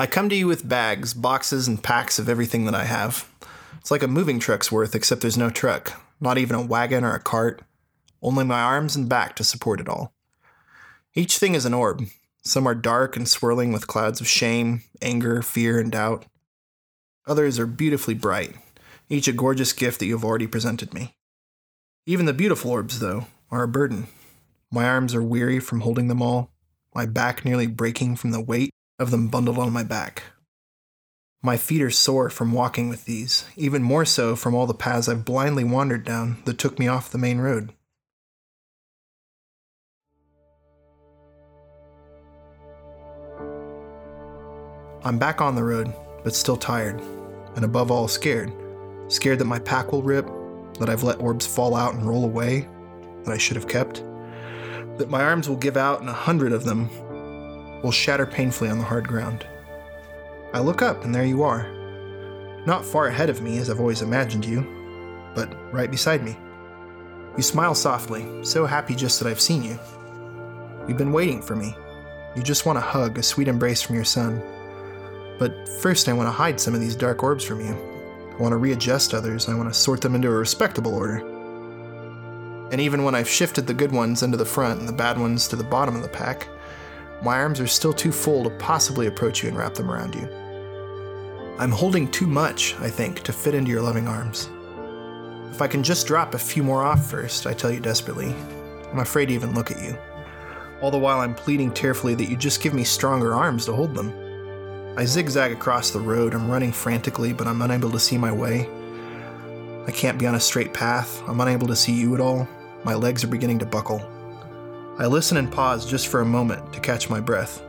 I come to you with bags, boxes, and packs of everything that I have. It's like a moving truck's worth, except there's no truck, not even a wagon or a cart, only my arms and back to support it all. Each thing is an orb. Some are dark and swirling with clouds of shame, anger, fear, and doubt. Others are beautifully bright, each a gorgeous gift that you have already presented me. Even the beautiful orbs, though, are a burden. My arms are weary from holding them all, my back nearly breaking from the weight of them bundled on my back. My feet are sore from walking with these, even more so from all the paths I've blindly wandered down that took me off the main road. I'm back on the road, but still tired, and above all, scared. Scared that my pack will rip, that I've let orbs fall out and roll away, that I should have kept, that my arms will give out and a hundred of them will shatter painfully on the hard ground. I look up, and there you are. Not far ahead of me, as I've always imagined you, but right beside me. You smile softly, so happy just that I've seen you. You've been waiting for me. You just want a hug, a sweet embrace from your son. But first, I want to hide some of these dark orbs from you. I want to readjust others, I want to sort them into a respectable order. And even when I've shifted the good ones into the front and the bad ones to the bottom of the pack, my arms are still too full to possibly approach you and wrap them around you. I'm holding too much, I think, to fit into your loving arms. If I can just drop a few more off first, I tell you desperately, I'm afraid to even look at you. All the while I'm pleading tearfully that you just give me stronger arms to hold them. I zigzag across the road, I'm running frantically, but I'm unable to see my way. I can't be on a straight path, I'm unable to see you at all. My legs are beginning to buckle. I listen and pause just for a moment to catch my breath.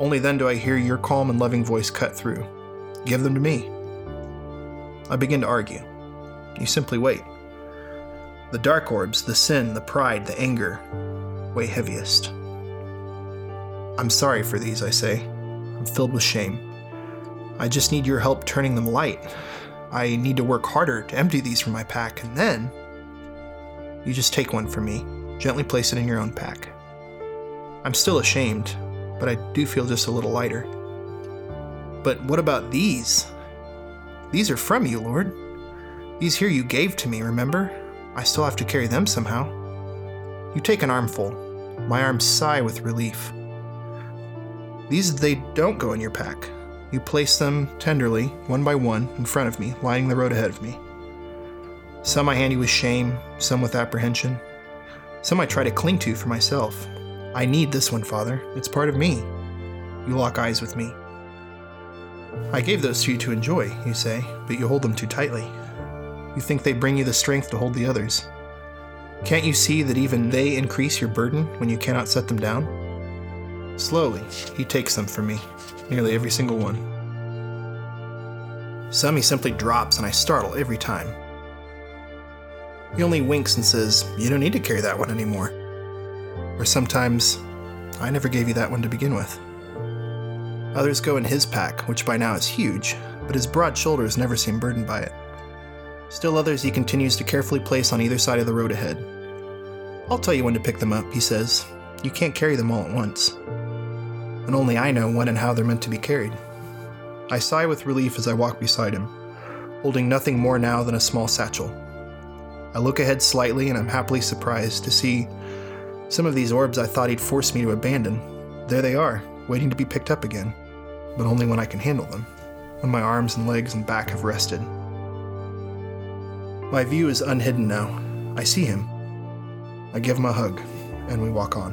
Only then do I hear your calm and loving voice cut through. Give them to me. I begin to argue. You simply wait. The dark orbs, the sin, the pride, the anger, weigh heaviest. I'm sorry for these, I say. I'm filled with shame. I just need your help turning them light. I need to work harder to empty these from my pack, and then you just take one from me, gently place it in your own pack. I'm still ashamed, but I do feel just a little lighter. But what about these? These are from you, Lord. These here you gave to me, remember? I still have to carry them somehow. You take an armful. My arms sigh with relief. These they don't go in your pack. You place them tenderly, one by one, in front of me, lining the road ahead of me. Some I hand you with shame, some with apprehension. Some I try to cling to for myself, I need this one, Father. It's part of me. You lock eyes with me. I gave those to you to enjoy, you say, but you hold them too tightly. You think they bring you the strength to hold the others. Can't you see that even they increase your burden when you cannot set them down? Slowly, he takes them from me, nearly every single one. Some he simply drops, and I startle every time. He only winks and says, You don't need to carry that one anymore. Or sometimes, I never gave you that one to begin with. Others go in his pack, which by now is huge, but his broad shoulders never seem burdened by it. Still others he continues to carefully place on either side of the road ahead. I'll tell you when to pick them up, he says. You can't carry them all at once. And only I know when and how they're meant to be carried. I sigh with relief as I walk beside him, holding nothing more now than a small satchel. I look ahead slightly and I'm happily surprised to see some of these orbs I thought he'd force me to abandon. There they are, waiting to be picked up again, but only when I can handle them, when my arms and legs and back have rested. My view is unhidden now. I see him. I give him a hug, and we walk on.